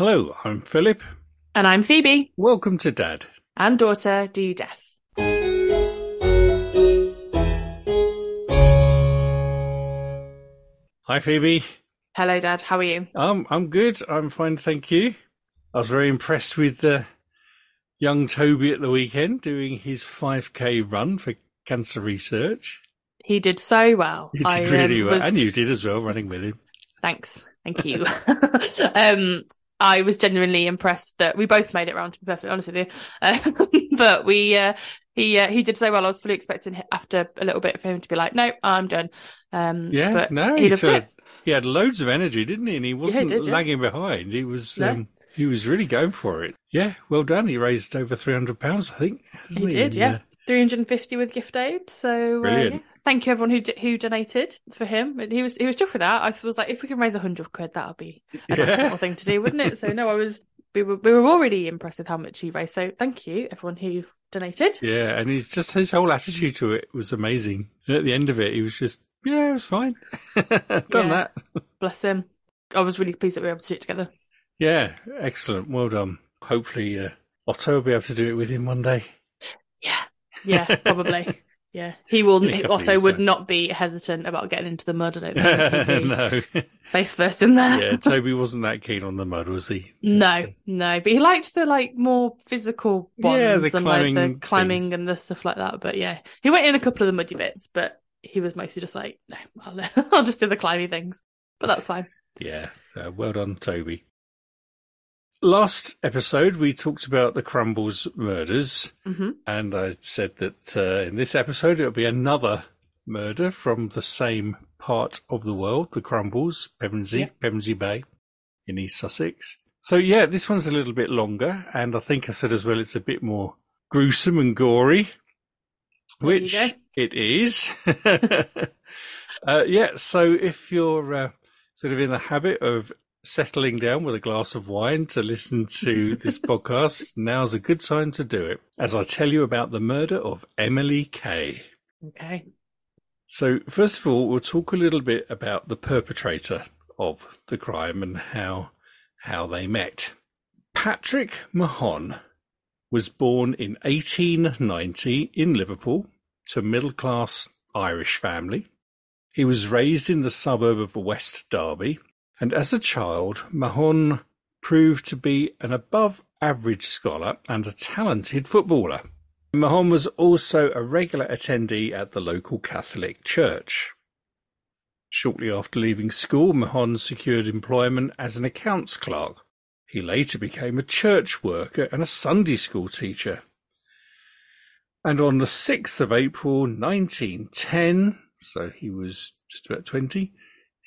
Hello, I'm Philip. And I'm Phoebe. Welcome to Dad. And daughter do death. Hi, Phoebe. Hello, Dad. How are you? Um, I'm good. I'm fine, thank you. I was very impressed with the young Toby at the weekend doing his 5k run for cancer research. He did so well. He did I, really um, well, was- and you did as well, running with him. Thanks. Thank you. um, I was genuinely impressed that we both made it round. To be perfectly honest with you, uh, but we uh, he uh, he did so well. I was fully expecting after a little bit for him to be like, "No, I'm done." Um, Yeah, but no, he he, loved sort it. of- he had loads of energy, didn't he? And he wasn't did, yeah. lagging behind. He was No. um, he was really going for it. Yeah, well done. He raised over three hundred pounds, I think. He hasn't did, yeah. uh, 350 with gift aid. So uh, Brilliant. yeah. Thank you everyone who d- who donated for him. He was he was chuffed with that. I was like, if we can raise a hundred quid, that would be a nice little thing to do, wouldn't it? So no, I was we were we were already impressed with how much he raised. So thank you everyone who donated. Yeah, and he's just his whole attitude to it was amazing. And at the end of it, he was just, yeah, it was fine. Done Yeah. that. Bless him. I was really pleased that we were able to do it together. Yeah, excellent. Well done. Hopefully, uh, Otto will be able to do it with him one day. Yeah, yeah, probably. Yeah, he will. In a couple of Otto would time. not be hesitant about getting into the mud. I don't think. He'd no. face first in there. yeah, Toby wasn't that keen on the mud, was he? No, no, but he liked the like more physical ones Yeah, the and like the climbing climbing things. and the stuff like that. But yeah, he went in a couple of the muddy bits, but he was mostly just like, no, I'll, I'll just do the climbing things. But that's fine. Yeah, uh, well done, Toby. Last episode, we talked about the Crumbles murders, hmm and I said that uh, in this episode it'll be another murder from the same part of the world, the Crumbles, Pevensey, Yeah. Pevensey Bay in East Sussex. So yeah, this one's a little bit longer, and I think I said as well it's a bit more gruesome and gory, which it is. uh, yeah, so if you're uh, sort of in the habit of settling down with a glass of wine to listen to this podcast, now's a good time to do it as I tell you about the murder of Emily Kaye. Okay. So, first of all, we'll talk a little bit about the perpetrator of the crime and how how they met. Patrick Mahon was born in 1890 in Liverpool to a middle-class Irish family. He was raised in the suburb of West Derby, and as a child, Mahon proved to be an above average scholar and a talented footballer. Mahon was also a regular attendee at the local Catholic church. Shortly after leaving school, Mahon secured employment as an accounts clerk. He later became a church worker and a Sunday school teacher. And on the 6th of April 1910, so he was just about 20,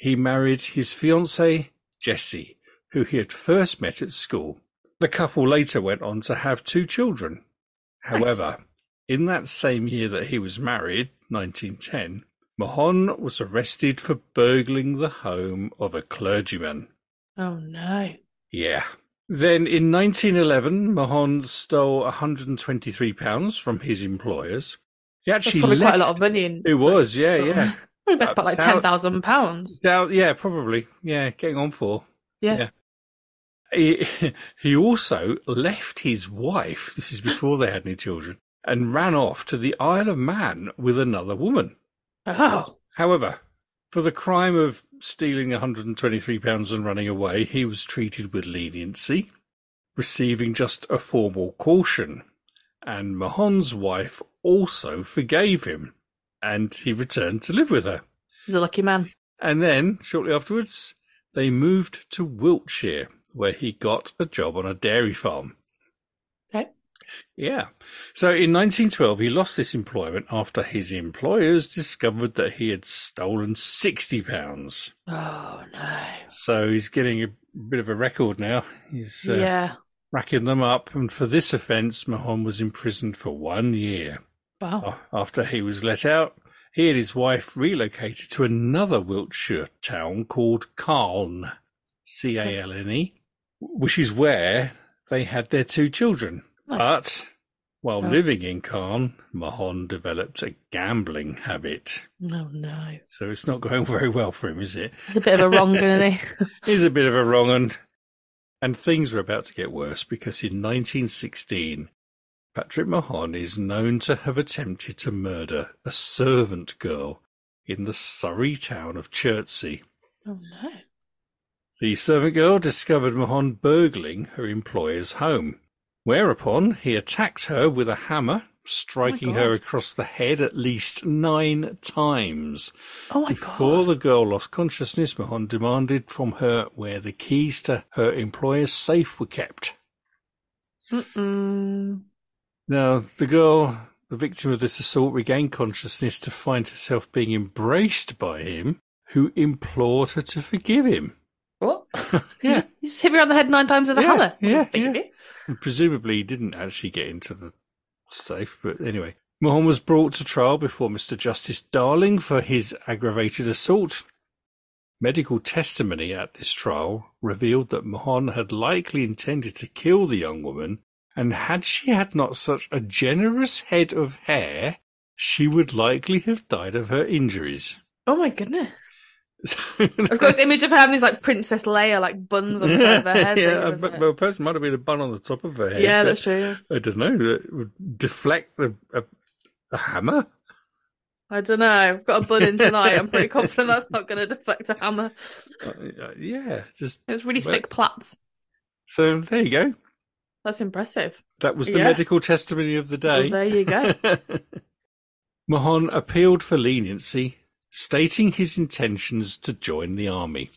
he married his fiancée, Jessie, who he had first met at school. The couple later went on to have two children. However, in that same year that he was married, 1910, Mahon was arrested for burgling the home of a clergyman. Oh no. Yeah. Then in 1911, Mahon stole £123 from his employers. He That's actually probably left... quite a lot of money. In, It was, yeah, yeah. Probably best part like ten thousand pounds. Yeah, probably. Yeah, getting on for. Yeah. Yeah. He, he also left his wife, this is before they had any children, and ran off to the Isle of Man with another woman. Oh. However, for the crime of stealing £123 and running away, he was treated with leniency, receiving just a formal caution. And Mahon's wife also forgave him, and he returned to live with her. He's a lucky man. And then, shortly afterwards, they moved to Wiltshire, where he got a job on a dairy farm. Okay. Yeah. So in 1912, he lost this employment after his employers discovered that he had stolen 60 pounds. Oh no. So he's getting a bit of a record now. He's uh, yeah. racking them up. And for this offence, Mahon was imprisoned for one year. Wow. After he was let out, he and his wife relocated to another Wiltshire town called Calne, C A L N E, which is where they had their two children. Nice. But while Oh. living in Calne, Mahon developed a gambling habit. No, no. So it's not going very well for him, is it? It's a bit of a wrong, isn't he? He's a bit of a wrong un. And things are about to get worse because in 1916, Patrick Mahon is known to have attempted to murder a servant girl in the Surrey town of Chertsey. Oh no. The servant girl discovered Mahon burgling her employer's home, whereupon he attacked her with a hammer, striking oh her across the head at least nine times. Oh my Before god. the girl lost consciousness, Mahon demanded from her where the keys to her employer's safe were kept. Mm-mm. Now, the girl, the victim of this assault, regained consciousness to find herself being embraced by him, who implored her to forgive him. What? You, just, you just hit me on the head nine times with a Yeah, hammer. yeah, yeah. And presumably he didn't actually get into the safe, but anyway. Mahon was brought to trial before Mr. Justice Darling for his aggravated assault. Medical testimony at this trial revealed that Mahon had likely intended to kill the young woman, and had she had not such a generous head of hair, she would likely have died of her injuries. Oh my goodness. I've got this image of her having these like Princess Leia like buns on the side of her head. yeah, thing, a, well, a person might have been a bun on the top of her head. yeah, that's true. I don't know. It would deflect the a, a hammer. I don't know. I've got a bun in tonight. I'm pretty confident that's not going to deflect a hammer. Uh, yeah, just It was really Well- thick plaits. so there you go. That's impressive. That was the Yeah. medical testimony of the day. Well, there you go. Mahon appealed for leniency, stating his intentions to join the army.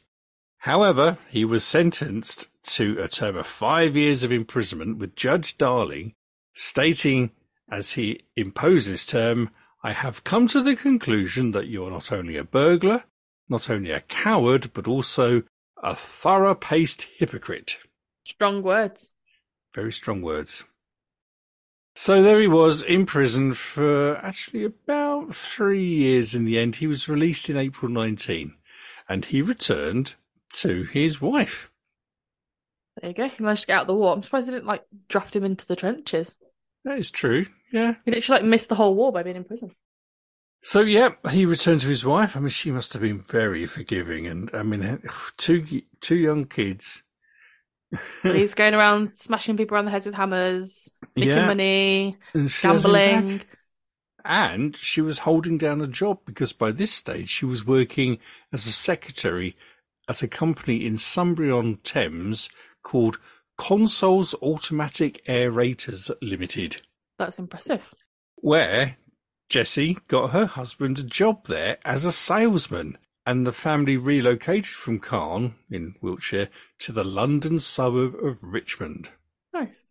However, he was sentenced to a term of five years of imprisonment with Judge Darling, stating as he imposed his term, I have come to the conclusion that you're not only a burglar, not only a coward, but also a thorough paced hypocrite. Strong words. Very strong words. So there he was in prison for actually about three years in the end. He was released in April 19 and he returned to his wife. There you go. He managed to get out of the war. I'm surprised they didn't like draft him into the trenches. That is true. Yeah. He literally like missed the whole war by being in prison. So yeah, he returned to his wife. I mean, she must have been very forgiving. And I mean, two, two young kids. And he's going around smashing people around the heads with hammers, making Yeah. money, And she has him back. gambling. and she was holding down a job because by this stage she was working as a secretary at a company in Sunbury on Thames called Consols Automatic Aerators Limited, That's impressive. where Jessie got her husband a job there as a salesman. And the family relocated from Calne in Wiltshire to the London suburb of Richmond. Nice.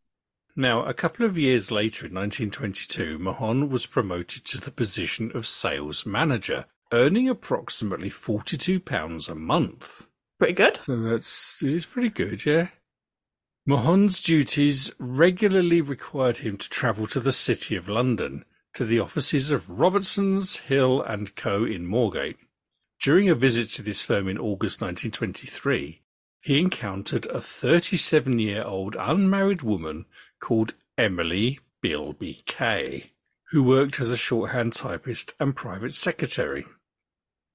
Now, a couple of years later, in 1922, Mahon was promoted to the position of sales manager, earning approximately £42 a month. Pretty good. So that's it's pretty good, yeah. Mahon's duties regularly required him to travel to the City of London, to the offices of Robertson's, Hill and Co. in Moorgate. During a visit to this firm in August 1923, he encountered a 37 year old unmarried woman called Emily Beilby Kaye, who worked as a shorthand typist and private secretary.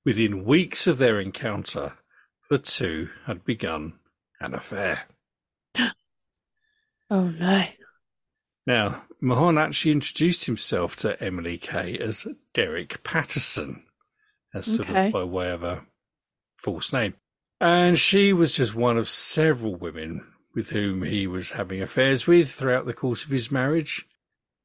Within weeks of their encounter, the two had begun an affair. Oh no. Now, Mahon actually introduced himself to Emily Kaye as Derek Patterson, as sort Okay. of by way of a false name. And she was just one of several women with whom he was having affairs with throughout the course of his marriage.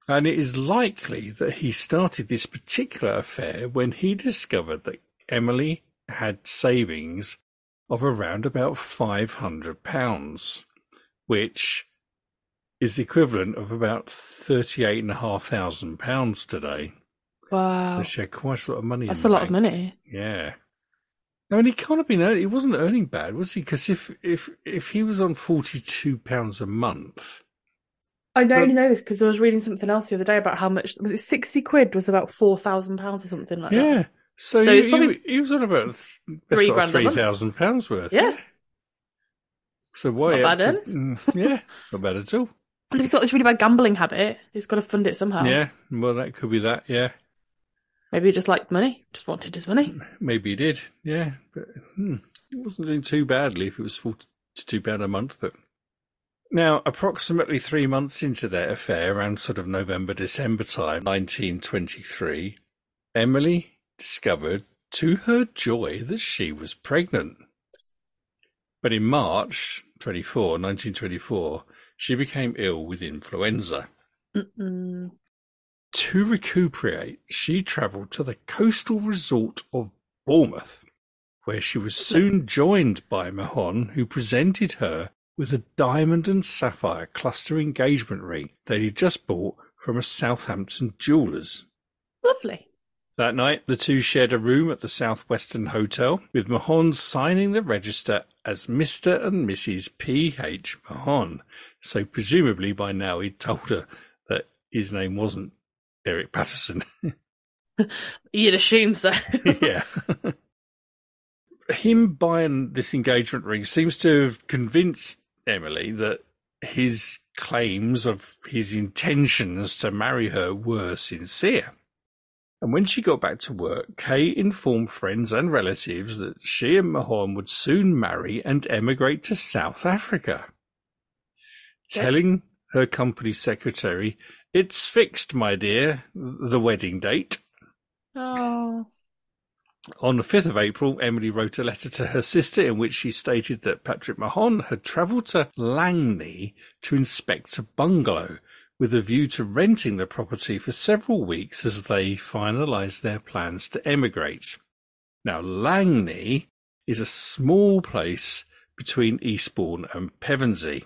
And it is likely that he started this particular affair when he discovered that Emily had savings of around about £500, which is the equivalent of about thirty-eight and a half thousand pounds today. Wow. She had quite a lot of money. That's a lot of money. Yeah. I mean, he can't have been earning. He wasn't earning bad, was he? Because if if if he was on forty-two pounds a month, I know But- know this because I was reading something else the other day about how much was it sixty quid was about four thousand pounds or something like that. yeah. So, So he, he, he was on about Three grand three thousand pounds worth. Yeah. So why? not bad to- mm, yeah, not bad at all. And if he's got this really bad gambling habit, he's got to fund it somehow. Yeah. Well, that could be that. Yeah. Maybe he just liked money, just wanted his money. Maybe he did, yeah. But hmm, it wasn't doing too badly if it was forty-two pound a month. But Now, approximately three months into their affair, around sort of November, December time, 1923, Emily discovered to her joy that she was pregnant. But in March 24, 1924, she became ill with influenza. Mm-mm. To recuperate, she travelled to the coastal resort of Bournemouth, where she was soon joined by Mahon, who presented her with a diamond and sapphire cluster engagement ring that he just bought from a Southampton jeweller's. Lovely. That night, the two shared a room at the Southwestern Hotel, with Mahon signing the register as Mr. and Mrs. P. H. Mahon. So presumably by now he'd told her that his name wasn't Derek Patterson. You'd assume so. yeah. Him buying this engagement ring seems to have convinced Emily that his claims of his intentions to marry her were sincere. And when she got back to work, Kaye informed friends and relatives that she and Mahon would soon marry and emigrate to South Africa. Telling her company secretary, It's fixed, my dear, the wedding date. oh. On the 5th of April, Emily wrote a letter to her sister in which she stated that Patrick Mahon had travelled to Langney to inspect a bungalow with a view to renting the property for several weeks as they finalised their plans to emigrate. Now, Langney is a small place between Eastbourne and Pevensey.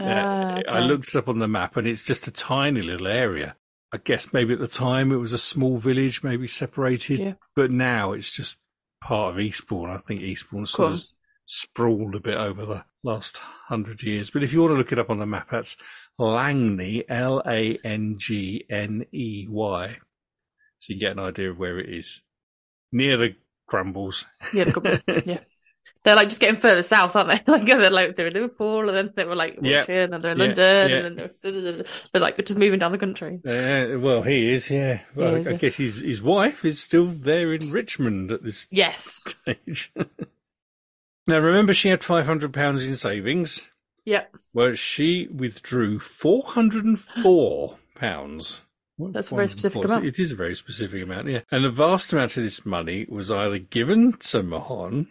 Ah, Uh, I looked it up on the map and it's just a tiny little area. I guess maybe at the time it was a small village, maybe separated, Yeah. but now it's just part of Eastbourne. I think Eastbourne sort of sprawled a bit over the last hundred years. But if you want to look it up on the map, that's Langney, L A N G N E Y. So you get an idea of where it is. Near the Crumbles. Yeah, the couple, yeah. They're like just getting further south, aren't they? Like they're like they're in Liverpool, and then they were like Yeah. And then they're in Yeah, London, yeah. and then they're, they're like just moving down the country. Uh, well, he is, yeah. Well, is, I guess his his wife is still there in Richmond at this Yes. stage. now, remember, she had five hundred pounds in savings. Yep. Well, she withdrew four hundred and four pounds. What, That's a very specific amount. It is a very specific amount, yeah. And a vast amount of this money was either given to Mahon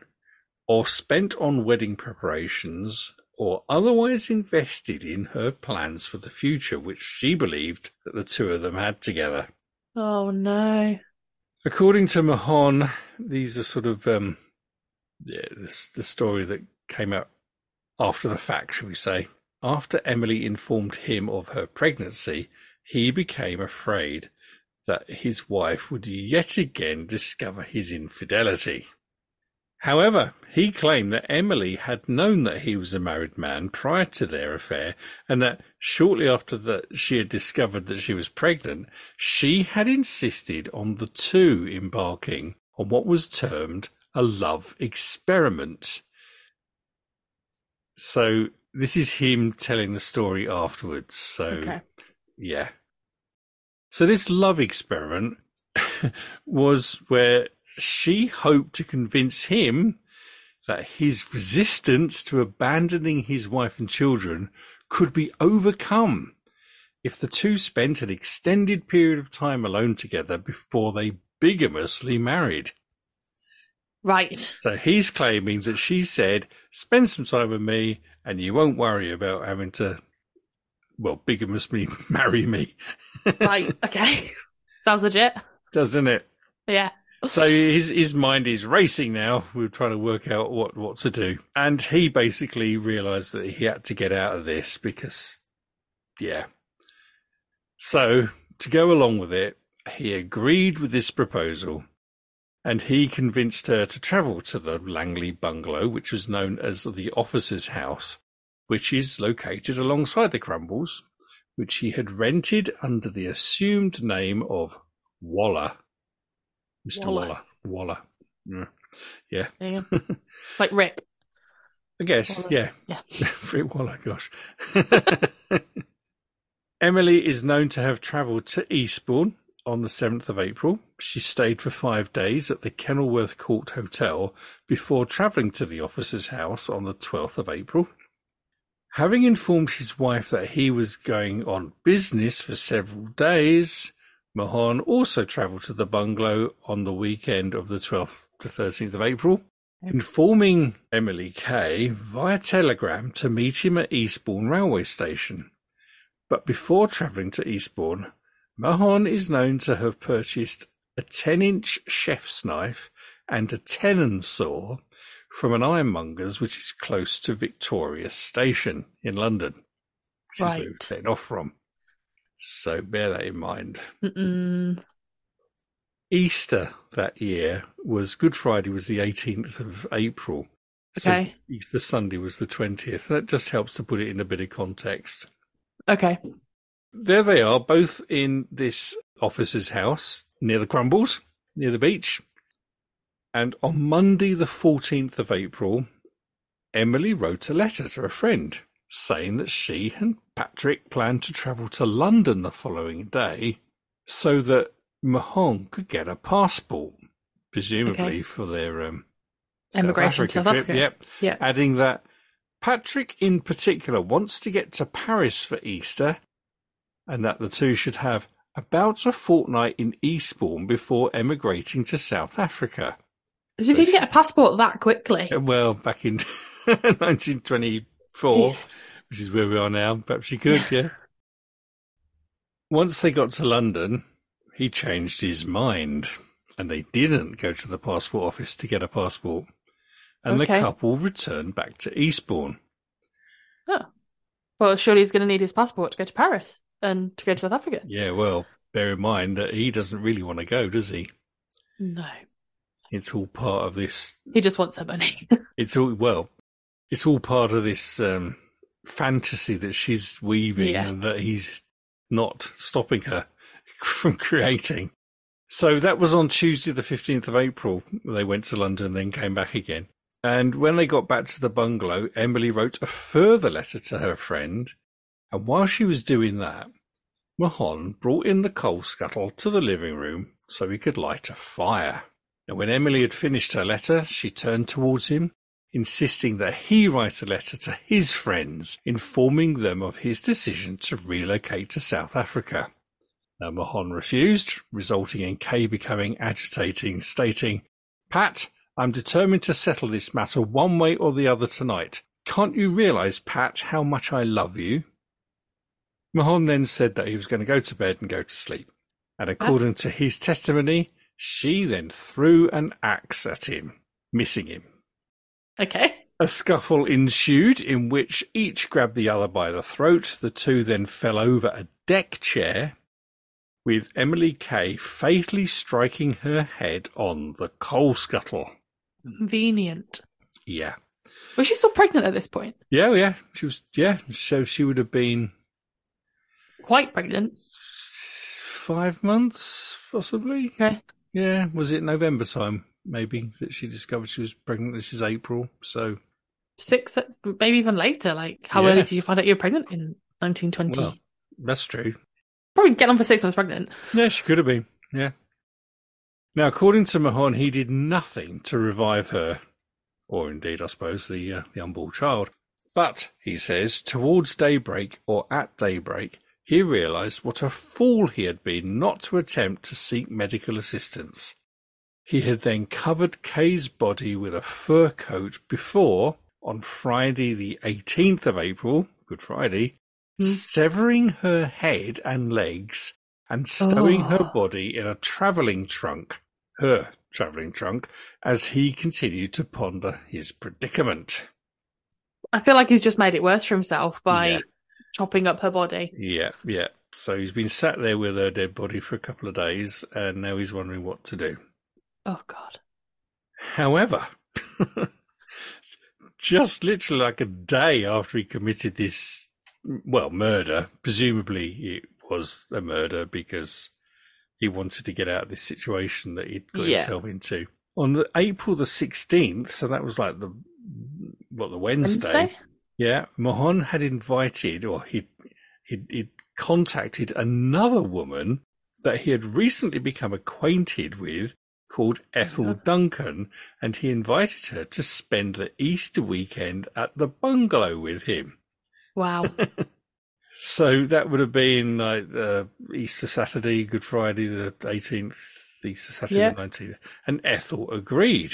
or spent on wedding preparations or otherwise invested in her plans for the future, which she believed that the two of them had together. Oh no. According to Mahon, these are sort of um, yeah, this, the story that came out after the fact, shall we say. After Emily informed him of her pregnancy, he became afraid that his wife would yet again discover his infidelity. However, he claimed that Emily had known that he was a married man prior to their affair, and that shortly after that she had discovered that she was pregnant, she had insisted on the two embarking on what was termed a love experiment. So this is him telling the story afterwards. So Okay. yeah. So this love experiment was where she hoped to convince him that his resistance to abandoning his wife and children could be overcome if the two spent an extended period of time alone together before they bigamously married. Right. So he's claiming that she said, spend some time with me and you won't worry about having to, well, bigamously marry me. Right. Okay. Sounds legit. Doesn't it? Yeah. So his his mind is racing now. We're trying to work out what, what to do. And he basically realized that he had to get out of this because, yeah. So to go along with it, he agreed with this proposal and he convinced her to travel to the Langney bungalow, which was known as the officer's house, which is located alongside the Crumbles, which he had rented under the assumed name of Waller. Mr. Waller. Waller. Waller. Yeah. Go. like Rip. I guess, Waller. yeah. Yeah. Rip Waller, gosh. Emily is known to have travelled to Eastbourne on the 7th of April. She stayed for five days at the Kenilworth Court Hotel before travelling to the officer's house on the 12th of April. Having informed his wife that he was going on business for several days, Mahon also travelled to the bungalow on the weekend of the 12th to 13th of April, informing Emily Kay via telegram to meet him at Eastbourne railway station. But before travelling to Eastbourne, Mahon is known to have purchased a 10 inch chef's knife and a tenon saw from an ironmonger's which is close to Victoria Station in London. which is where Right. we're off from. So bear that in mind. Mm-mm. Easter that year was Good Friday was the 18th of April. So Okay. Easter Sunday was the 20th. That just helps to put it in a bit of context. Okay. There they are, both in this officer's house near the Crumbles, near the beach. And on Monday, the 14th of April, Emily wrote a letter to a friend saying that she and Patrick planned to travel to London the following day so that Mahon could get a passport, presumably Okay. for their um, South Emigration to South trip. Africa. Yep Yeah. adding that Patrick in particular wants to get to Paris for Easter and that the two should have about a fortnight in Eastbourne before emigrating to South Africa. As if you can get a passport that quickly. Well, back in 1924, which is where we are now, perhaps you could, yeah. Once they got to London, he changed his mind and they didn't go to the passport office to get a passport. And Okay. the couple returned back to Eastbourne. Oh. Well, surely he's going to need his passport to go to Paris and to go to South Africa. Yeah, well, bear in mind that he doesn't really want to go, does he? No. It's all part of this. He just wants her money. It's all well. It's all part of this um, fantasy that she's weaving, Yeah. and that he's not stopping her from creating. So that was on Tuesday, the fifteenth of April. They went to London, then came back again. And when they got back to the bungalow, Emily wrote a further letter to her friend. And while she was doing that, Mahon brought in the coal scuttle to the living room so he could light a fire. And when Emily had finished her letter, she turned towards him, insisting that he write a letter to his friends, informing them of his decision to relocate to South Africa. Now, Mahon refused, resulting in Kaye becoming agitating, stating, Pat, I'm determined to settle this matter one way or the other tonight. Can't you realize, Pat, how much I love you? Mahon then said that he was going to go to bed and go to sleep. And according to his testimony, she then threw an axe at him, missing him. Okay. A scuffle ensued in which each grabbed the other by the throat. The two then fell over a deck chair, with Emily Kaye fatally striking her head on the coal scuttle. Convenient. Yeah. Was she still pregnant at this point? Yeah, yeah. She was, yeah. So she would have been Quite pregnant. five months, possibly. Okay. Yeah. Was it November time, maybe, that she discovered she was pregnant? This is April. So, Six, maybe even later. Like, how Yeah. early did you find out you were pregnant in 1920? well, that's true. Probably getting on for six months pregnant. Yeah, she could have been. Yeah. Now, according to Mahon, he did nothing to revive her, or indeed, I suppose, the uh, the unborn child. But he says, towards daybreak or at daybreak, he realised what a fool he had been not to attempt to seek medical assistance. He had then covered Kaye's body with a fur coat before, on Friday the 18th of April, Good Friday, Hmm. severing her head and legs and stowing her Oh. body in a travelling trunk, her travelling trunk, as he continued to ponder his predicament. I feel like he's just made it worse for himself by Yeah. chopping up her body. Yeah, yeah. So he's been sat there with her dead body for a couple of days, and now he's wondering what to do. Oh, God. However, just literally like a day after he committed this, well, murder, presumably it was a murder because he wanted to get out of this situation that he'd got Yeah. himself into. On the, April the 16th, so that was like the, what, the Wednesday, Wednesday? yeah, Mahon had invited, or he'd, he'd, he'd contacted another woman that he had recently become acquainted with called Ethel Duncan, and he invited her to spend the Easter weekend at the bungalow with him. Wow. So that would have been like uh, Easter Saturday, Good Friday, the 18th, Easter Saturday, Yeah. the 19th. And Ethel agreed.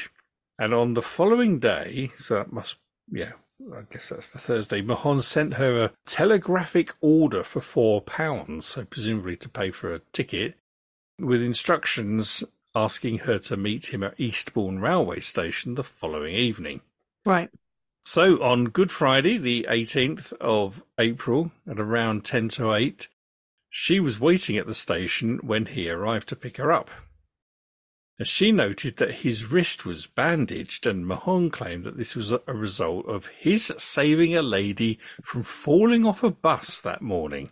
And on the following day, so that must, yeah, I guess that's the Thursday, Mahon sent her a telegraphic order for four pounds, so presumably to pay for a ticket, with instructions asking her to meet him at Eastbourne Railway Station the following evening. right. So on Good Friday, the 18th of April, at around 10 to 8, she was waiting at the station when he arrived to pick her up. As she noted that his wrist was bandaged, and Mahon claimed that this was a a result of his saving a lady from falling off a bus that morning.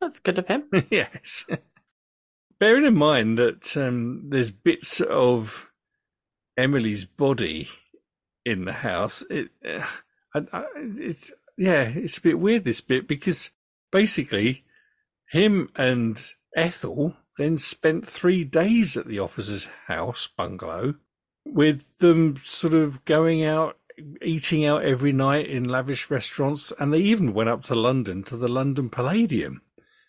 That's good of him. yes. Bearing in mind that um, there's bits of Emily's body in the house, it, uh, I, I, it's yeah, it's a bit weird this bit because basically, him and Ethel then spent three days at the officer's house bungalow, with them sort of going out. Eating out every night in lavish restaurants, and they even went up to London to the London Palladium.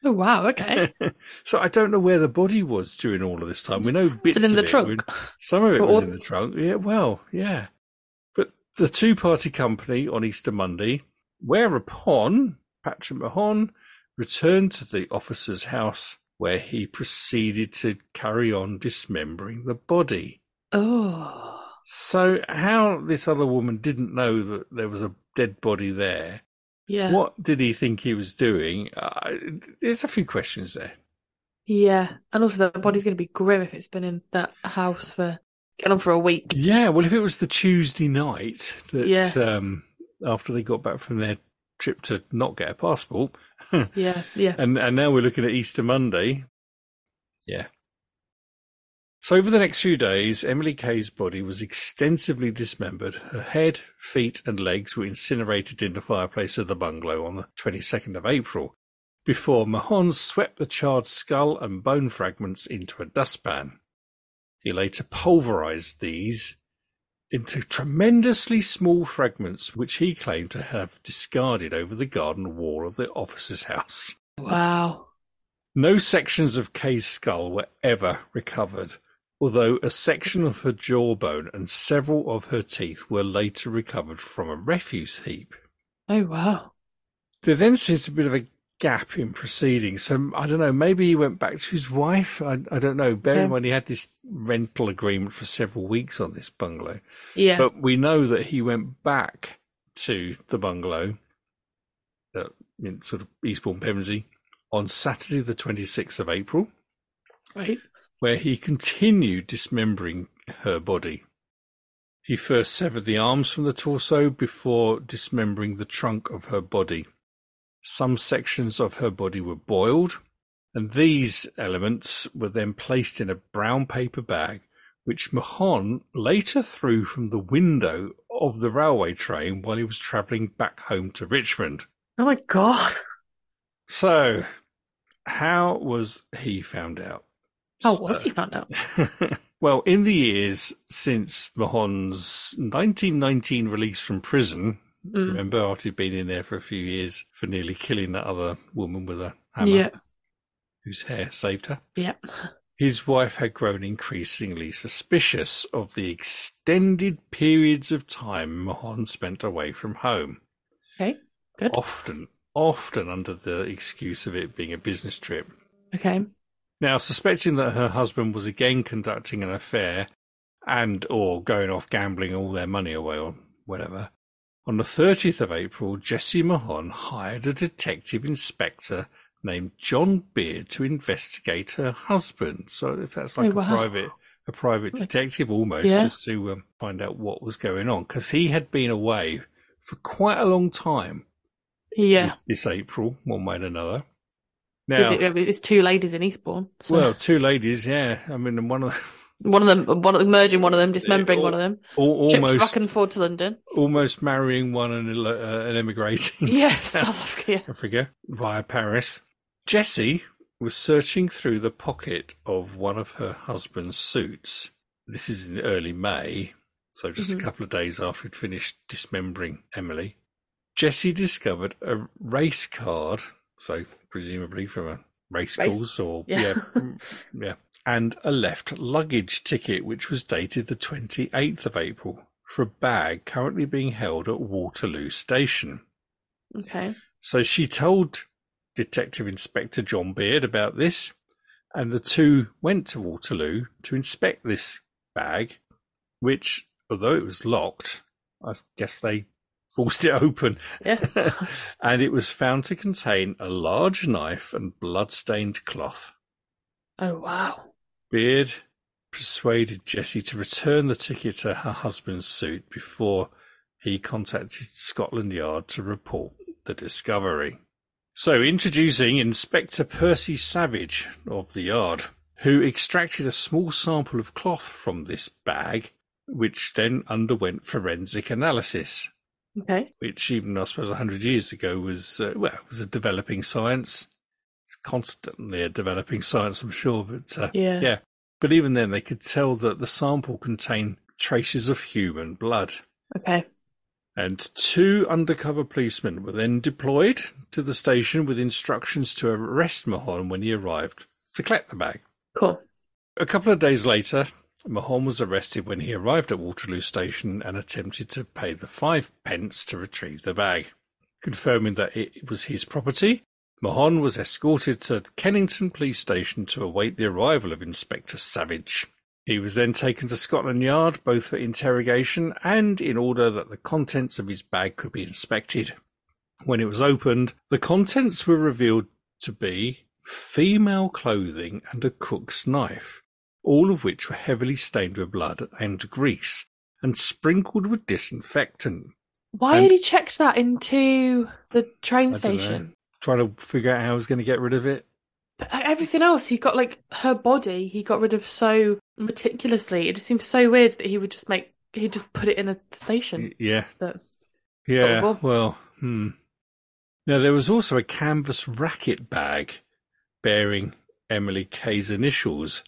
Oh, wow. Okay. so I don't know where the body was during all of this time. We know bits it in of the it. trunk? Some of it was in the trunk. Yeah, well, yeah. But the two-party company on Easter Monday, whereupon Patrick Mahon returned to the officer's house where he proceeded to carry on dismembering the body. Oh. So how this other woman didn't know that there was a dead body there Yeah. what did he think he was doing? Uh, there's a few questions there. Yeah. And also, the body's going to be grim if it's been in that house for getting on for a week. Yeah, well, if it was the Tuesday night that Yeah. um, after they got back from their trip to not get a passport, Yeah. Yeah. and and now we're looking at Easter Monday. Yeah. So over the next few days, Emily Kaye's body was extensively dismembered. Her head, feet, and legs were incinerated in the fireplace of the bungalow on the 22nd of April, before Mahon swept the charred skull and bone fragments into a dustpan. He later pulverized these into tremendously small fragments, which he claimed to have discarded over the garden wall of the officer's house. Wow. No sections of Kaye's skull were ever recovered, although a section of her jawbone and several of her teeth were later recovered from a refuse heap. Oh, wow. There then seems a bit of a gap in proceedings. So I don't know, maybe he went back to his wife. I, I don't know. Bear in mind he had this rental agreement for several weeks on this bungalow. Yeah. But we know that he went back to the bungalow, uh, in sort of Eastbourne Pevensey, on Saturday, the 26th of April, right. Where he continued dismembering her body. He first severed the arms from the torso before dismembering the trunk of her body. Some sections of her body were boiled, and these elements were then placed in a brown paper bag, which Mahon later threw from the window of the railway train while he was travelling back home to Richmond. Oh, my God. So, how was he found out? How was he found out? well, in the years since Mahon's 1919 release from prison, Mm. remember after he'd been in there for a few years for nearly killing that other woman with a hammer Yeah. whose hair saved her, Yeah. his wife had grown increasingly suspicious of the extended periods of time Mahon spent away from home, Okay. Good. often, often under the excuse of it being a business trip. Okay. Now, suspecting that her husband was again conducting an affair and or going off gambling all their money away or whatever, on the 30th of April, Jessie Mahon hired a detective inspector named John Beard to investigate her husband. So if that's like Oh, a private a private detective almost, Yeah. just to um, find out what was going on, because he had been away for quite a long time Yeah. this, this April, one way or another. Now, It- It's two ladies in Eastbourne. So well, two ladies, yeah. I mean, and one of one of them, one of them merging one of them, dismembering Al- one of them. almost back and forth to London. almost marrying one and, uh, and emigrating Yes, South Africa. yeah. Africa via Paris. Jessie was searching through the pocket of one of her husband's suits. This is in early May, so just Mhm. a couple of days after he'd finished dismembering Emily. Jessie discovered a race card, so presumably from a race, Race? course or Yeah. yeah, mm, yeah, and a left luggage ticket which was dated the 28th of April for a bag currently being held at Waterloo Station. Okay. So she told Detective Inspector John Beard about this, and the two went to Waterloo to inspect this bag, which, although it was locked, I guess they forced it open, Yeah. and it was found to contain a large knife and blood-stained cloth. Oh wow. Beard persuaded Jessie to return the ticket to her husband's suit before he contacted Scotland Yard to report the discovery. So, introducing Inspector Percy Savage of the Yard, who extracted a small sample of cloth from this bag, which then underwent forensic analysis, Okay. which even I suppose a hundred years ago was uh, well was a developing science. It's constantly a developing science, I'm sure, but uh, Yeah. yeah. But even then, they could tell that the sample contained traces of human blood. Okay. And two undercover policemen were then deployed to the station with instructions to arrest Mahon when he arrived to collect the bag. Cool. A couple of days later, Mahon was arrested when he arrived at Waterloo Station and attempted to pay the five pence to retrieve the bag. Confirming that it was his property, Mahon was escorted to Kennington Police Station to await the arrival of Inspector Savage. He was then taken to Scotland Yard both for interrogation and in order that the contents of his bag could be inspected. When it was opened, the contents were revealed to be female clothing and a cook's knife, all of which were heavily stained with blood and grease and sprinkled with disinfectant. Why And- had he checked that into the train know. station? Trying to figure out how I was going to get rid of it. But everything else, he got like her body. He got rid of so meticulously. It just seems so weird that he would just make. He'd just put it in a station. Yeah, But yeah. Horrible. Well, hmm. Now there was also a canvas racket bag bearing Emily Kaye's initials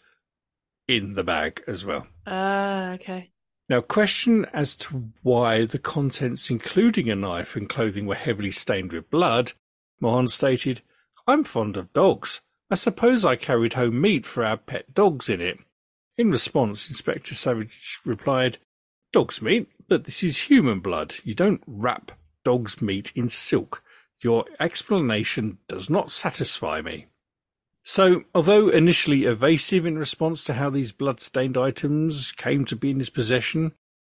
in the bag as well. ah, okay. Now, question as to why the contents, including a knife and clothing, were heavily stained with blood, Mahon stated, I'm fond of dogs. I suppose I carried home meat for our pet dogs in it. In response, Inspector Savage replied, Dog's meat, but this is human blood. You don't wrap dog's meat in silk. Your explanation does not satisfy me. So, although initially evasive in response to how these blood-stained items came to be in his possession,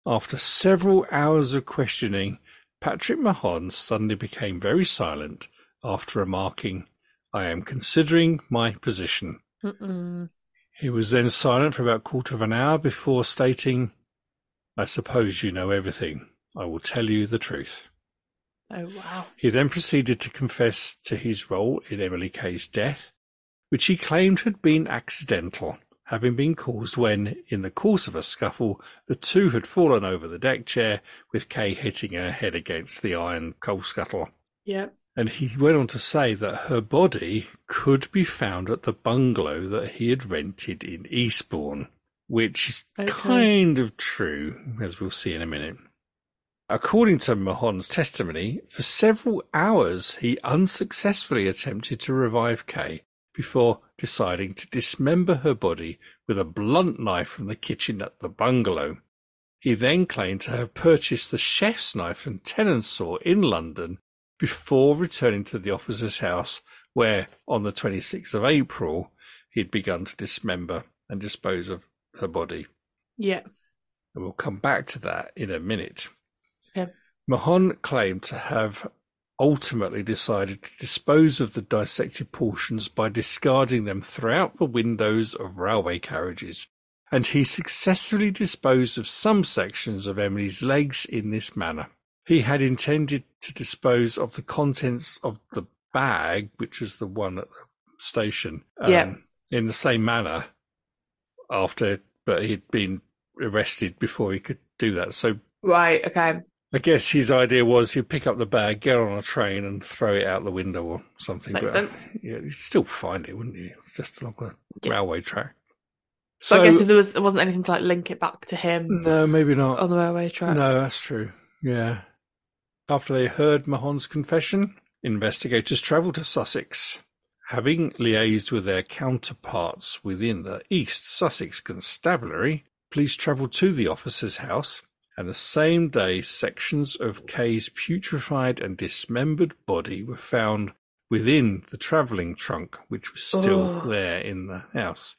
after several hours of questioning, Patrick Mahon suddenly became very silent after remarking, I am considering my position. Mm-mm. He was then silent for about a quarter of an hour before stating, I suppose you know everything. I will tell you the truth. Oh wow. He then proceeded to confess to his role in Emily Kaye's death, which he claimed had been accidental, having been caused when, in the course of a scuffle, the two had fallen over the deck chair, with Kaye hitting her head against the iron coal scuttle. Yep. And he went on to say that her body could be found at the bungalow that he had rented in Eastbourne, which is Okay. kind of true, as we'll see in a minute. According to Mahon's testimony, for several hours he unsuccessfully attempted to revive Kay before deciding to dismember her body with a blunt knife from the kitchen at the bungalow. He then claimed to have purchased the chef's knife and tenon saw in London before returning to the officer's house, where on the 26th of April he had begun to dismember and dispose of her body. Yeah. And we'll come back to that in a minute. Okay. Mahon claimed to have ultimately decided to dispose of the dissected portions by discarding them throughout the windows of railway carriages, and he successfully disposed of some sections of Emily's legs in this manner. He had intended to dispose of the contents of the bag, which was the one at the station, um, Yeah. in the same manner after, but he'd been arrested before he could do that. So Right. Okay. I guess his idea was he'd pick up the bag, get on a train, and throw it out the window or something. Makes but, sense. Yeah, you'd still find it, wouldn't you? It's just along the Yeah. railway track. So, I guess if there was there wasn't anything to like link it back to him no, maybe not. on the railway track. No, that's true. Yeah. After they heard Mahon's confession, investigators travelled to Sussex. Having liaised with their counterparts within the East Sussex Constabulary, police travelled to the officer's house, and the same day sections of Kaye's putrefied and dismembered body were found within the travelling trunk, which was still Oh. there in the house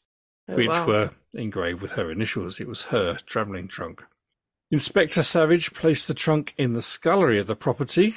Oh, which wow. were engraved with her initials. It was her travelling trunk. Inspector Savage placed the trunk in the scullery of the property,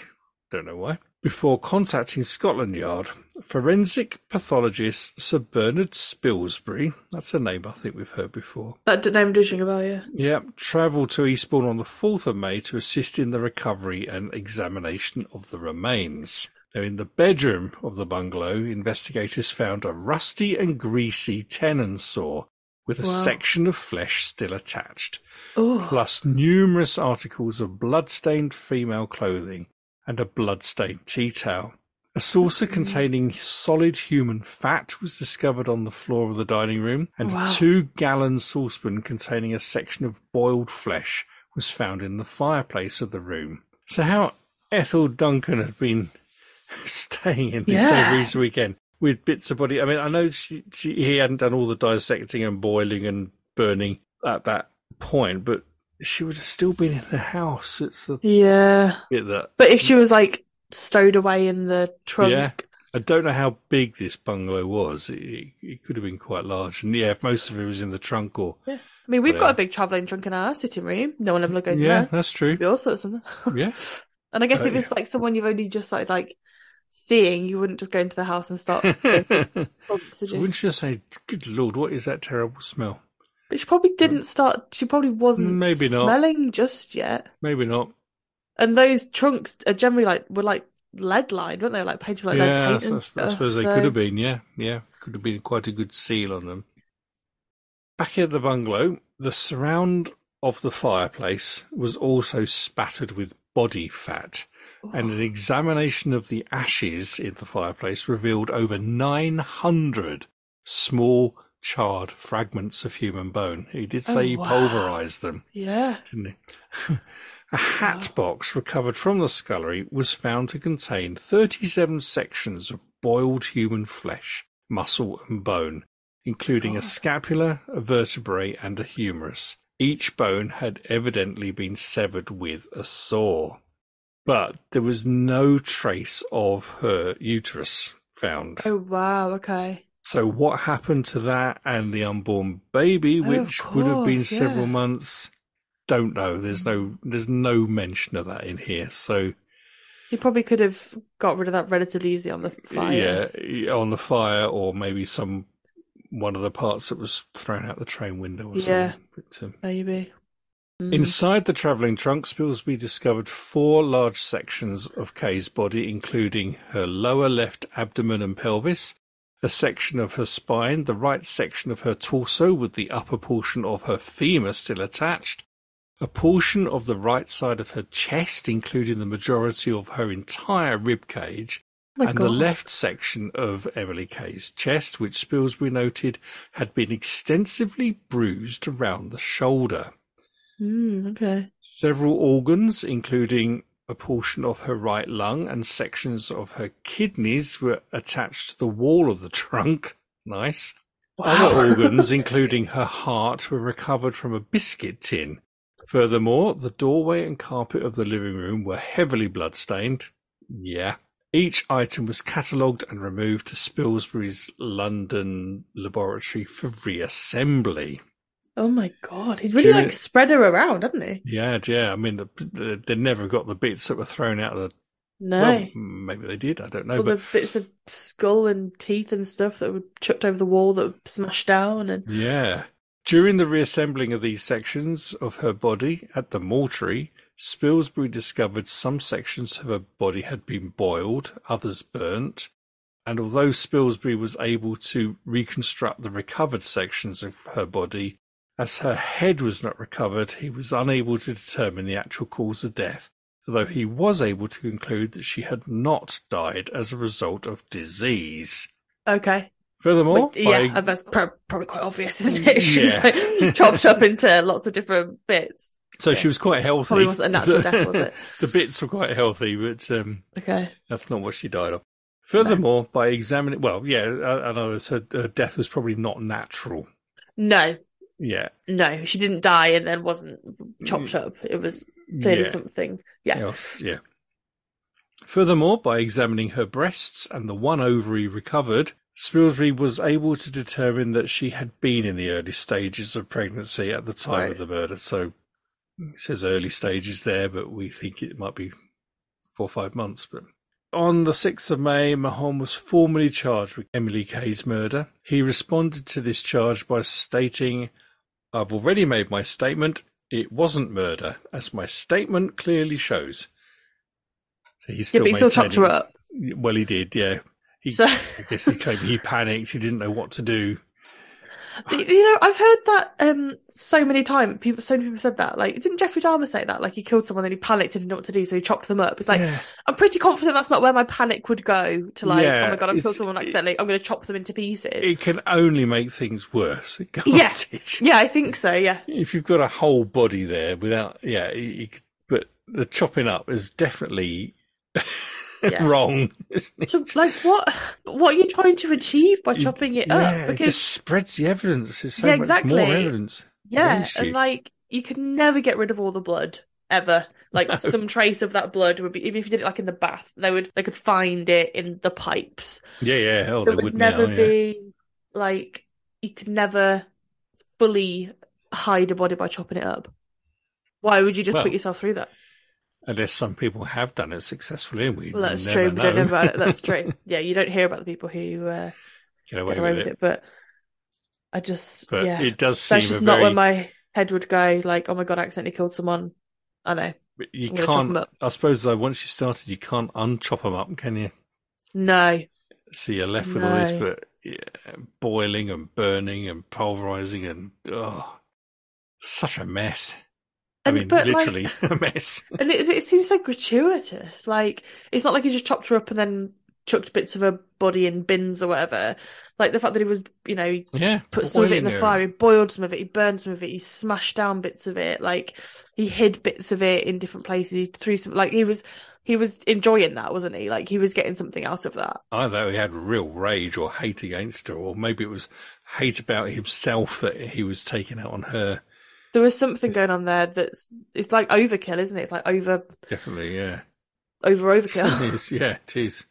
don't know why, before contacting Scotland Yard. Forensic pathologist Sir Bernard Spilsbury, that's a name I think we've heard before, That name does ring a bell, yeah. Yep, travelled to Eastbourne on the 4th of May to assist in the recovery and examination of the remains. Now, in the bedroom of the bungalow, investigators found a rusty and greasy tenon saw with a Wow. section of flesh still attached, Oh, plus numerous articles of blood-stained female clothing and a blood-stained tea towel. A saucer mm-hmm. containing solid human fat was discovered on the floor of the dining room, and oh, Wow. a two-gallon saucepan containing a section of boiled flesh was found in the fireplace of the room. So how Ethel Duncan had been staying in this Yeah. every weekend with bits of body. I mean, I know she, she he hadn't done all the dissecting and boiling and burning at that point, but she would have still been in the house. It's the yeah. bit that But if she was like stowed away in the trunk, Yeah. I don't know how big this bungalow was. It, it, could have been quite large, and yeah, if most of it was in the trunk or Yeah. I mean, we've got a uh, big travelling trunk in our sitting room. No one ever goes in yeah, there. that's true. Be all sorts of. Yeah, And I guess Oh, if it's like someone you've only just started like seeing, you wouldn't just go into the house and start pumps, would Wouldn't you just say, "Good lord, what is that terrible smell"? But she probably mm. didn't start. She probably wasn't Maybe not. smelling just yet. Maybe not. And those trunks are generally like were like lead lined, weren't they? Like painted with like lead yeah, paint I, suppose they so- could have been. Yeah, yeah, could have been quite a good seal on them. Back at the bungalow, the surround of the fireplace was also spattered with body fat. and an oh. examination of the ashes in the fireplace revealed over 900 small charred fragments of human bone. He did say Oh, he wow. pulverized them, Yeah. didn't he? A hat box recovered from the scullery was found to contain 37 sections of boiled human flesh, muscle, and bone, including a scapula, a vertebrae, and a humerus. Each bone had evidently been severed with a saw. But there was no trace of her uterus found. Oh wow. Okay. So what happened to that and the unborn baby, Oh, of which would have been course, several months? Don't know. There's no there's no mention of that in here. So He probably could have got rid of that relatively easy on the fire. yeah, on the fire or maybe some one of the parts that was thrown out the train window or Yeah. something. But, um, Maybe. Mm. Inside the travelling trunk, Spilsbury discovered four large sections of Kaye's body, including her lower left abdomen and pelvis, a section of her spine, the right section of her torso with the upper portion of her femur still attached, a portion of the right side of her chest, including the majority of her entire rib cage, Oh and God. the left section of Emily Kaye's chest, which Spilsbury noted had been extensively bruised around the shoulder. Mm, okay. Several organs, including a portion of her right lung and sections of her kidneys, were attached to the wall of the trunk. Nice. Other organs, including her heart, were recovered from a biscuit tin. Furthermore, the doorway and carpet of the living room were heavily bloodstained. Yeah. Each item was catalogued and removed to Spilsbury's London laboratory for reassembly. Oh my god, he'd really During- like spread her around, hadn't he? Yeah, yeah. I mean, the, the, they never got the bits that were thrown out of the. No. Well, maybe they did. I don't know. All but the bits of skull and teeth and stuff that were chucked over the wall that were smashed down and Yeah. During the reassembling of these sections of her body at the mortuary, Spilsbury discovered some sections of her body had been boiled, others burnt, and although Spilsbury was able to reconstruct the recovered sections of her body, as her head was not recovered, he was unable to determine the actual cause of death, although he was able to conclude that she had not died as a result of disease. okay. Furthermore, But, yeah, by- that's pro- probably quite obvious, isn't it? She was Yeah. like chopped up into lots of different bits. So she was quite healthy. Probably wasn't a natural death, was it? the bits were quite healthy, but um, Okay. that's not what she died of. Furthermore, by examining, well, yeah, I, I know her, her death was probably not natural. No, Yeah, no, she didn't die and then wasn't chopped up. It was clearly Mm. yeah. something. Yeah. else, yeah. Furthermore, by examining her breasts and the one ovary recovered, Spilsbury was able to determine that she had been in the early stages of pregnancy at the time Right. of the murder. So it says early stages there, but we think it might be four or five months. But on the 6th of May, Mahon was formally charged with Emily Kaye's murder. He responded to this charge by stating, I've already made my statement. It wasn't murder, as my statement clearly shows. So he's Yeah, still but he still chopped her up. Well, he did, yeah. He, So, I guess he, came, he panicked. He didn't know what to do. you know, I've heard that um so many times. People, so many people said that. Like, didn't Jeffrey Dahmer say that? Like, he killed someone and he panicked and didn't know what to do, so he chopped them up. It's like, yeah. I'm pretty confident that's not where my panic would go. To like, Yeah, oh my god, I've killed someone accidentally. I'm going to chop them into pieces. It can only make things worse. Can't Yeah. it? yeah, I think so. Yeah. If you've got a whole body there without, yeah, you, you but the chopping up is definitely Yeah. wrong. It? So, like, what what are you trying to achieve by chopping it yeah, up? it Because just spreads the evidence. There's so Yeah, much exactly. more evidence. yeah, and like you could never get rid of all the blood ever. Like No. some trace of that blood would be even if you did it like in the bath, they would they could find it in the pipes. Yeah, yeah, hell, It would never now, yeah. be like you could never fully hide a body by chopping it up. Why would you just Well, put yourself through that? Unless some people have done it successfully. and We Well, that's true. We don't know know. about it. That's true. Yeah, you don't hear about the people who uh, Get away, get away with, with it. it, but I just But yeah, it does seem that's just not very. where my head would go. Like, oh my god, I accidentally killed someone. I know. you chop 'em can't. up. I suppose though, once you started, you can't unchop them up, can you? No, So you're left with all this, but yeah, boiling and burning and pulverizing and oh, such a mess. And- I mean, but, like- literally a mess. and it, it seems so gratuitous. Like, it's not like he just chopped her up and then chucked bits of her body in bins or whatever. Like the fact that he was, you know, he Yeah, put some of it in the fire, he boiled some of it, he burned some of it, he smashed down bits of it, like he hid bits of it in different places. He threw some, like he was, he was enjoying that, wasn't he? Like he was getting something out of that. Either he had real rage or hate against her, or maybe it was hate about himself that he was taking out on her. There was something going on there that's, it's like overkill, isn't it? It's like over, Definitely, yeah. over It overkill. is, yeah, it is.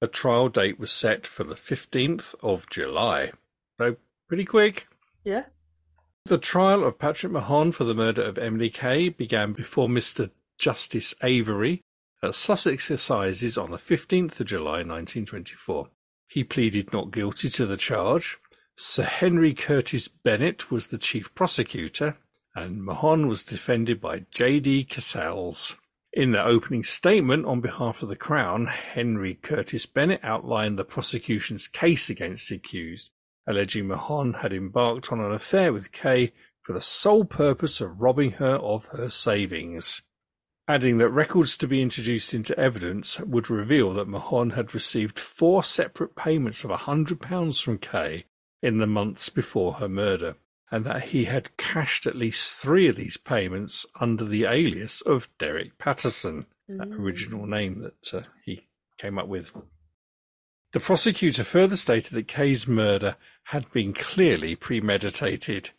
A trial date was set for the 15th of July. So, pretty quick. yeah. The trial of Patrick Mahon for the murder of Emily Kaye began before Mr. Justice Avory at Sussex Assizes on the 15th of July 1924. He pleaded not guilty to the charge. Sir Henry Curtis Bennett was the chief prosecutor, and Mahon was defended by J.D. Cassels. In the opening statement on behalf of the Crown, Henry Curtis Bennett outlined the prosecution's case against the accused, alleging Mahon had embarked on an affair with Kaye for the sole purpose of robbing her of her savings, adding that records to be introduced into evidence would reveal that Mahon had received four separate payments of £100 from Kaye in the months before her murder, and that he had cashed at least three of these payments under the alias of Derek Patterson, that Mm. original name that uh, he came up with. The prosecutor further stated that Kaye's murder had been clearly premeditated,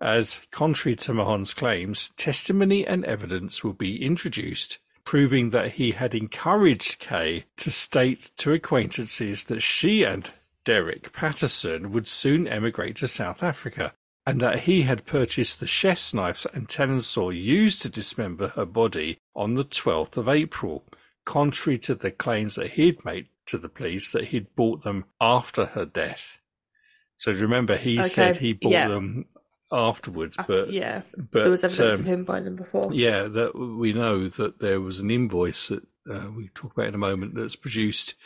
as, contrary to Mahon's claims, testimony and evidence will be introduced proving that he had encouraged Kaye to state to acquaintances that she and Derek Patterson would soon emigrate to South Africa, and that he had purchased the chef's knives and tenon saw used to dismember her body on the 12th of April, contrary to the claims that he'd made to the police that he'd bought them after her death. So remember, he Okay, said he bought yeah. them afterwards, I- but yeah, but there was evidence um, of him buying them before. yeah, that we know that there was an invoice that uh, we talk about in a moment that's produced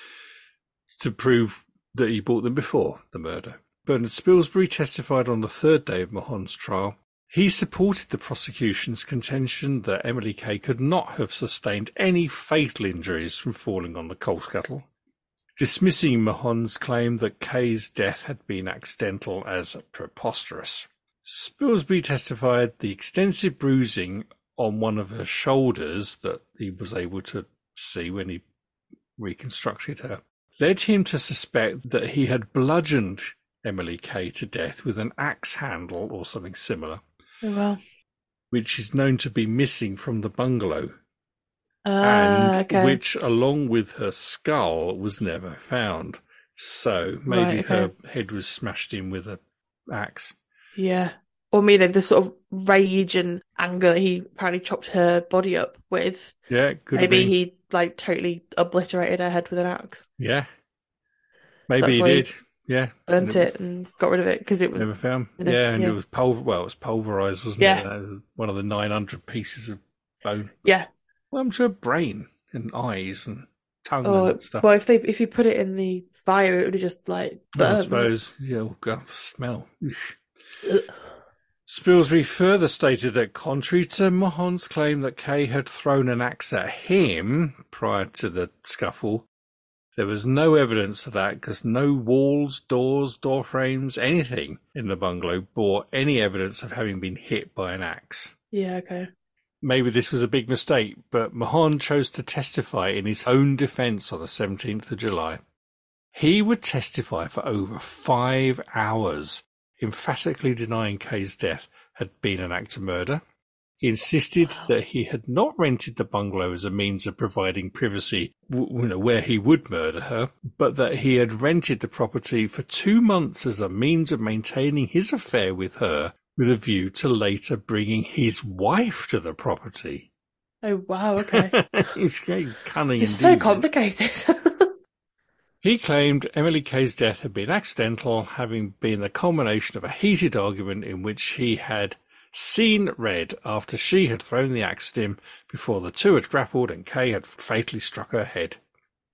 to prove that he bought them before the murder. Bernard Spilsbury testified on the third day of Mahon's trial. He supported the prosecution's contention that Emily Kaye could not have sustained any fatal injuries from falling on the coal scuttle, dismissing Mahon's claim that Kaye's death had been accidental as preposterous. Spilsbury testified the extensive bruising on one of her shoulders that he was able to see when he reconstructed her led him to suspect that he had bludgeoned Emily Kaye to death with an axe handle or something similar. Oh, well. Which is known to be missing from the bungalow. Uh, and okay. which, along with her skull, was never found. So maybe Right, okay. her head was smashed in with an axe. Yeah. Or maybe the sort of rage and anger that he apparently chopped her body up with. Yeah, maybe he like totally obliterated her head with an axe, Yeah. Maybe That's he why he did. Yeah. burnt it and got rid of it because it was Never found. you know, yeah, and yeah. it was pulver. Well, it was pulverized, wasn't Yeah. it? Was one of the nine hundred pieces of bone. yeah. Well, I'm sure brain and eyes and tongue Oh, and stuff. well, if they if you put it in the fire, it would have just like Well, I suppose. Yeah, oh God, the smell. Spilsbury further stated that, contrary to Mahon's claim that Kaye had thrown an axe at him prior to the scuffle, there was no evidence of that because no walls, doors, door frames, anything in the bungalow bore any evidence of having been hit by an axe. Yeah. Okay. Maybe this was a big mistake, but Mahon chose to testify in his own defence on the 17th of July. He would testify for over five hours, emphatically denying Kaye's death had been an act of murder. He insisted that he had not rented the bungalow as a means of providing privacy w- you know, where he would murder her, but that he had rented the property for two months as a means of maintaining his affair with her with a view to later bringing his wife to the property. Oh wow. Okay. He's very cunning. it's so complicated. He claimed Emily Kaye's death had been accidental, having been the culmination of a heated argument in which he had seen red after she had thrown the axe at him before the two had grappled and Kaye had fatally struck her head.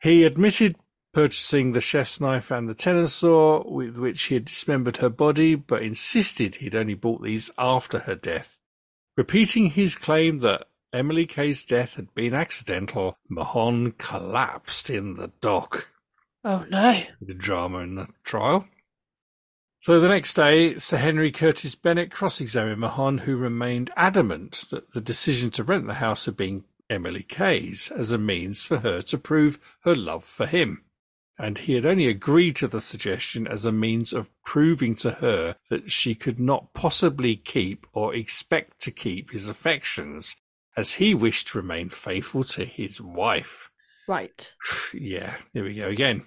He admitted purchasing the chef's knife and the tenon saw with which he had dismembered her body, but insisted he'd only bought these after her death. Repeating his claim that Emily Kaye's death had been accidental, Mahon collapsed in the dock oh no. the drama in the trial. So the next day, Sir Henry Curtis Bennett cross-examined Mahon, who remained adamant that the decision to rent the house had been Emily Kaye's as a means for her to prove her love for him. And he had only agreed to the suggestion as a means of proving to her that she could not possibly keep or expect to keep his affections, as he wished to remain faithful to his wife. Right. Yeah, here we go again.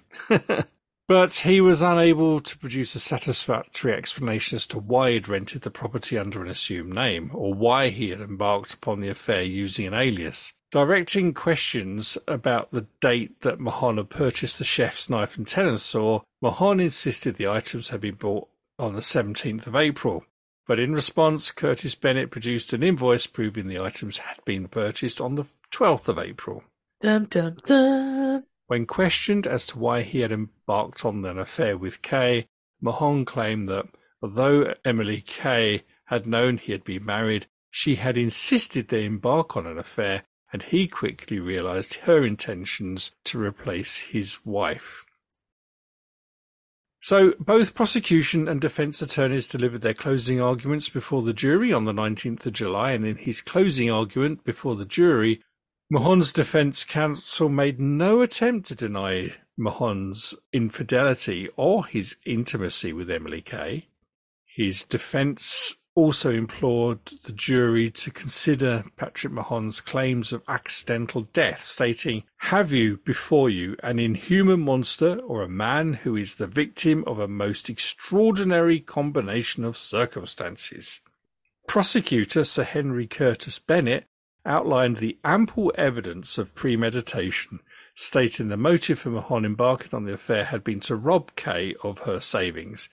but he was unable to produce a satisfactory explanation as to why he'd rented the property under an assumed name, or why he had embarked upon the affair using an alias. Directing questions about the date that Mahon had purchased the chef's knife and tenon saw, Mahon insisted the items had been bought on the 17th of April. But in response, Curtis Bennett produced an invoice proving the items had been purchased on the 12th of April. When questioned as to why he had embarked on an affair with Kaye, Mahon claimed that although Emily Kaye had known he had been married, she had insisted they embark on an affair, and he quickly realized her intentions to replace his wife. So, both prosecution and defense attorneys delivered their closing arguments before the jury on the 19th of July, and in his closing argument before the jury, Mahon's defense counsel made no attempt to deny Mahon's infidelity or his intimacy with Emily Kaye. His defense also implored the jury to consider Patrick Mahon's claims of accidental death, stating, Have you before you an inhuman monster or a man who is the victim of a most extraordinary combination of circumstances? Prosecutor Sir Henry Curtis Bennett outlined the ample evidence of premeditation, stating the motive for Mahon embarking on the affair had been to rob Kaye of her savings.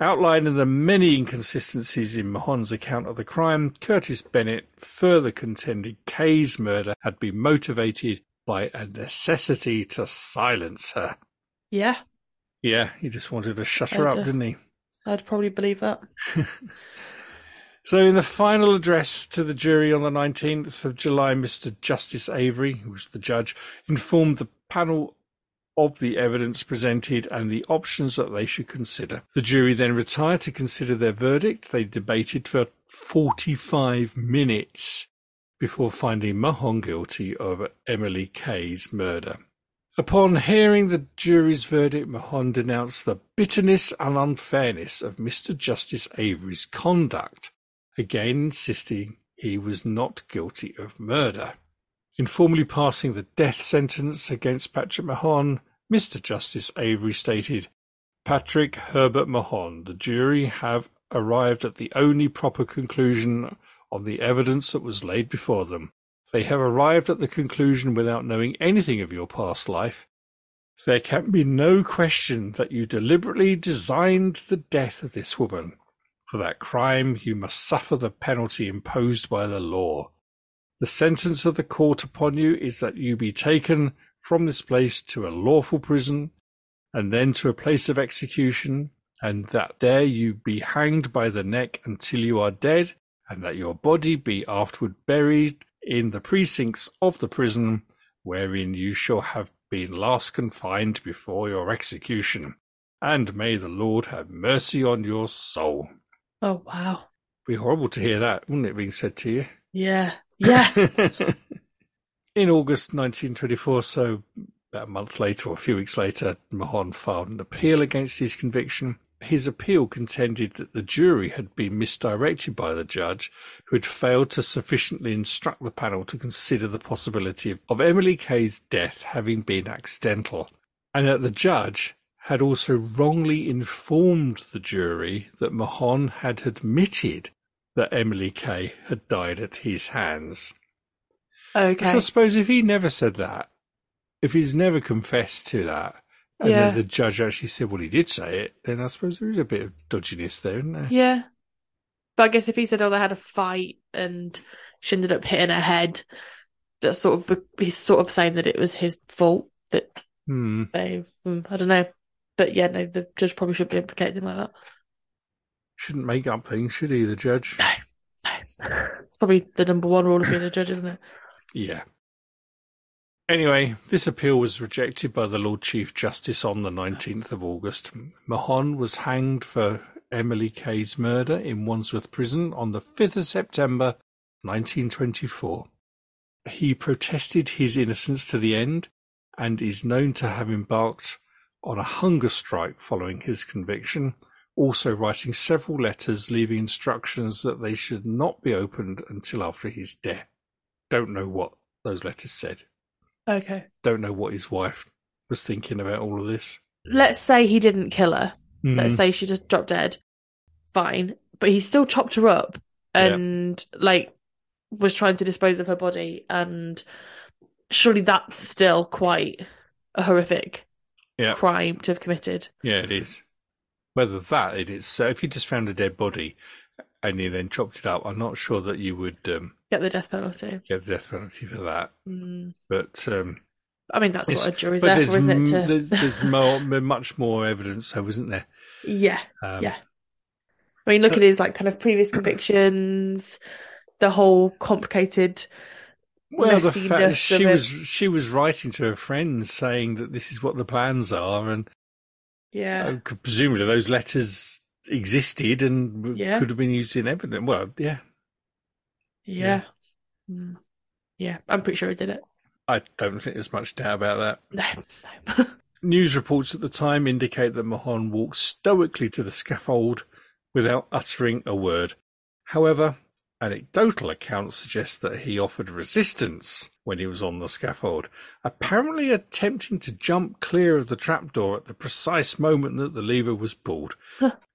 Outlining the many inconsistencies in Mahon's account of the crime, Curtis Bennett further contended Kaye's murder had been motivated by a necessity to silence her. Yeah, Yeah, he just wanted to shut her I'd, up, uh, didn't he? I'd probably believe that. So, in the final address to the jury on the 19th of July, Mr. Justice Avory, who was the judge, informed the panel of the evidence presented and the options that they should consider. The jury then retired to consider their verdict. They debated for 45 minutes before finding Mahon guilty of Emily Kaye's murder. Upon hearing the jury's verdict, Mahon denounced the bitterness and unfairness of Mr. Justice Avory's conduct, again insisting he was not guilty of murder. In formally passing the death sentence against Patrick Mahon, Mr. Justice Avory stated, Patrick Herbert Mahon, the jury have arrived at the only proper conclusion on the evidence that was laid before them. They have arrived at the conclusion without knowing anything of your past life. There can be no question that you deliberately designed the death of this woman. For that crime you must suffer the penalty imposed by the law. The sentence of the court upon you is that you be taken from this place to a lawful prison, and then to a place of execution, and that there you be hanged by the neck until you are dead, and that your body be afterward buried in the precincts of the prison wherein you shall have been last confined before your execution. And may the Lord have mercy on your soul. Oh wow. Be horrible to hear that, wouldn't it, being said to you? Yeah. Yeah. In August 1924, so about a month later or a few weeks later, Mahon filed an appeal against his conviction. His appeal contended that the jury had been misdirected by the judge, who had failed to sufficiently instruct the panel to consider the possibility of Emily Kaye's death having been accidental, and that the judge had also wrongly informed the jury that Mahon had admitted that Emily Kaye had died at his hands. okay. So I suppose if he never said that, if he's never confessed to that, and Yeah. then the judge actually said, well, he did say it, then I suppose there is a bit of dodginess there, isn't there? Yeah. But I guess if he said, oh, they had a fight and she ended up hitting her head, that's sort of, he's sort of saying that it was his fault that Hmm. they, mm, I don't know. But yeah, no, the judge probably should be implicated in like that. Shouldn't make up things, should he, the judge? No, no. It's probably the number one rule of being a judge, isn't it? Yeah. Anyway, this appeal was rejected by the Lord Chief Justice on the 19th of August. Mahon was hanged for Emily Kaye's murder in Wandsworth Prison on the 5th of September 1924. He protested his innocence to the end and is known to have embarked on a hunger strike following his conviction, also writing several letters leaving instructions that they should not be opened until after his death. Don't know what those letters said. Okay. Don't know what his wife was thinking about all of this. Let's say he didn't kill her. Let's Mhm. say she just dropped dead. Fine. But he still chopped her up Yeah. and, like, was trying to dispose of her body. And surely that's still quite a horrific Yeah. crime to have committed. Yeah, it is. Whether that it is, so if you just found a dead body and you then chopped it up, I'm not sure that you would um, Get the death penalty. get the death penalty for that. Mm. But um, I mean, that's what a jury's but there for, isn't it? To... there's there's more, much more evidence, though, isn't there? yeah. Um, Yeah. I mean, look at his, like, kind of previous convictions, the whole complicated. Well, the she was she was writing to her friends saying that this is what the plans are, and Yeah. uh, presumably those letters existed and Yeah. could have been used in evidence. Well, yeah, Yeah. Mm. Yeah. I'm pretty sure he did it. I don't think there's much doubt about that. No. No. News reports at the time indicate that Mahon walked stoically to the scaffold without uttering a word. However, anecdotal accounts suggest that he offered resistance when he was on the scaffold, apparently attempting to jump clear of the trapdoor at the precise moment that the lever was pulled.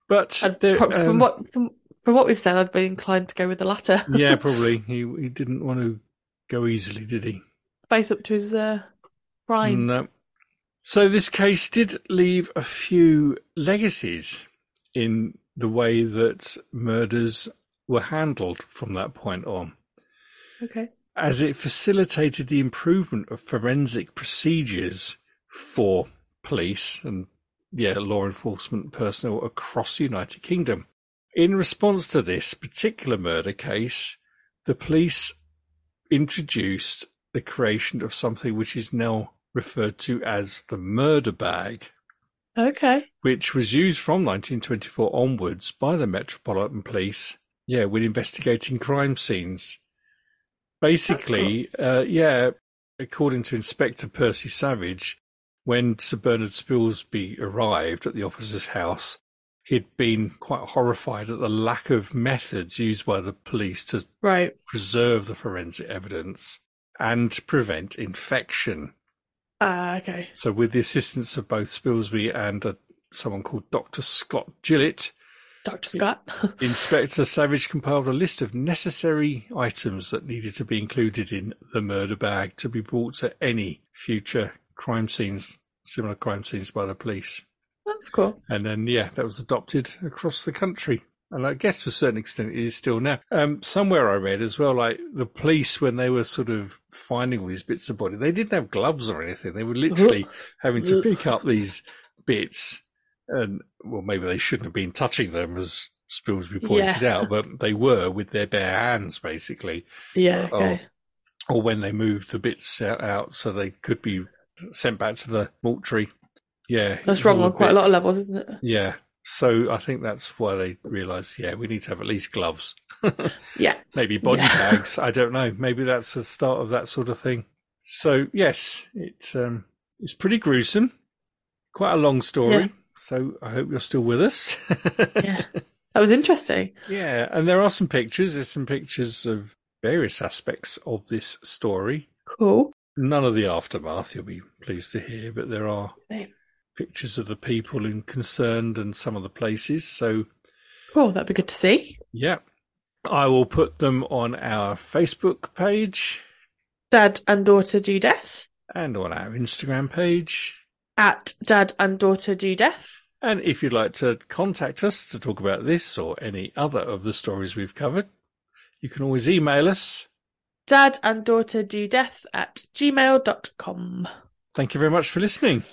But there, prob- from um, what from, from what we've said, I'd be inclined to go with the latter. yeah, probably he he didn't want to go easily, did he? Face up to his uh, crimes. No. So this case did leave a few legacies in the way that murders were handled from that point on, Okay. as it facilitated the improvement of forensic procedures for police and yeah, law enforcement personnel across the United Kingdom. In response to this particular murder case, the police introduced the creation of something which is now referred to as the murder bag, Okay. which was used from 1924 onwards by the Metropolitan Police. Yeah, when investigating crime scenes. Basically, uh, yeah, according to Inspector Percy Savage, when Sir Bernard Spilsbury arrived at the officer's house, he'd been quite horrified at the lack of methods used by the police to Right. preserve the forensic evidence and prevent infection. Ah, okay. So, with the assistance of both Spilsbury and uh, someone called Dr. Scott Gillett, Dr. Scott. Inspector Savage compiled a list of necessary items that needed to be included in the murder bag to be brought to any future crime scenes, similar crime scenes by the police. That's cool. And then, yeah, that was adopted across the country. And I guess to a certain extent it is still now. Um, somewhere I read as well, like the police, when they were sort of finding all these bits of body, they didn't have gloves or anything. They were literally having to pick up these bits. And, well, maybe they shouldn't have been touching them, as Spilsbury pointed Yeah. out, but they were with their bare hands, basically. Yeah, okay. Or when they moved the bits out, so they could be sent back to the mortuary. Yeah. That's wrong on quite a lot of levels, isn't it? yeah. So I think that's why they realised, yeah, we need to have at least gloves. Yeah. Maybe body Yeah. bags. I don't know. Maybe that's the start of that sort of thing. So yes, it's um, it's pretty gruesome. Quite a long story. Yeah. So I hope you're still with us. Yeah. That was interesting. yeah, and there are some pictures. There's some pictures of various aspects of this story. Cool. None of the aftermath, you'll be pleased to hear, but there are Okay. pictures of the people in concerned and some of the places. So Cool. That'd be good to see. Yeah. I will put them on our Facebook page Dad and daughter do death and on our Instagram page. At Dad and daughter do death. And if you'd like to contact us to talk about this or any other of the stories we've covered, you can always email us. Dad and daughter do death at gmail.com. Thank you very much for listening.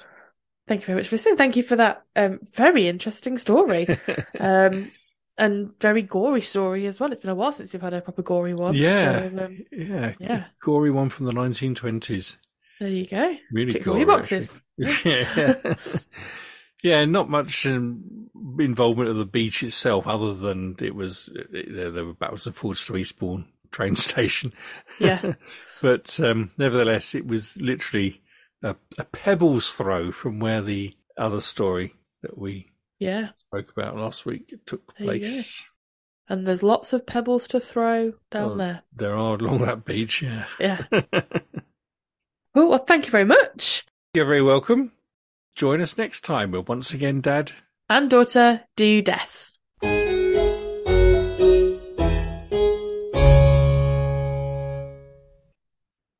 Thank you very much for listening. Thank you for that um, very interesting story. um, and very gory story as well. It's been a while since you've had a proper gory one. yeah. So, um, yeah. yeah. Gory one from the 1920s. There you go. Really Ticks all your boxes. yeah. yeah, not much um, involvement of the beach itself, other than it was it, there, there were backwards and forwards to Eastbourne train station. Yeah. but um, nevertheless, it was literally a, a pebble's throw from where the other story that we Yeah. spoke about last week took There place. And there's lots of pebbles to throw down Oh. there. There are along that beach, yeah. Yeah. Cool. Well, thank you very much. You're very welcome. Join us next time where once again, Dad And daughter do death.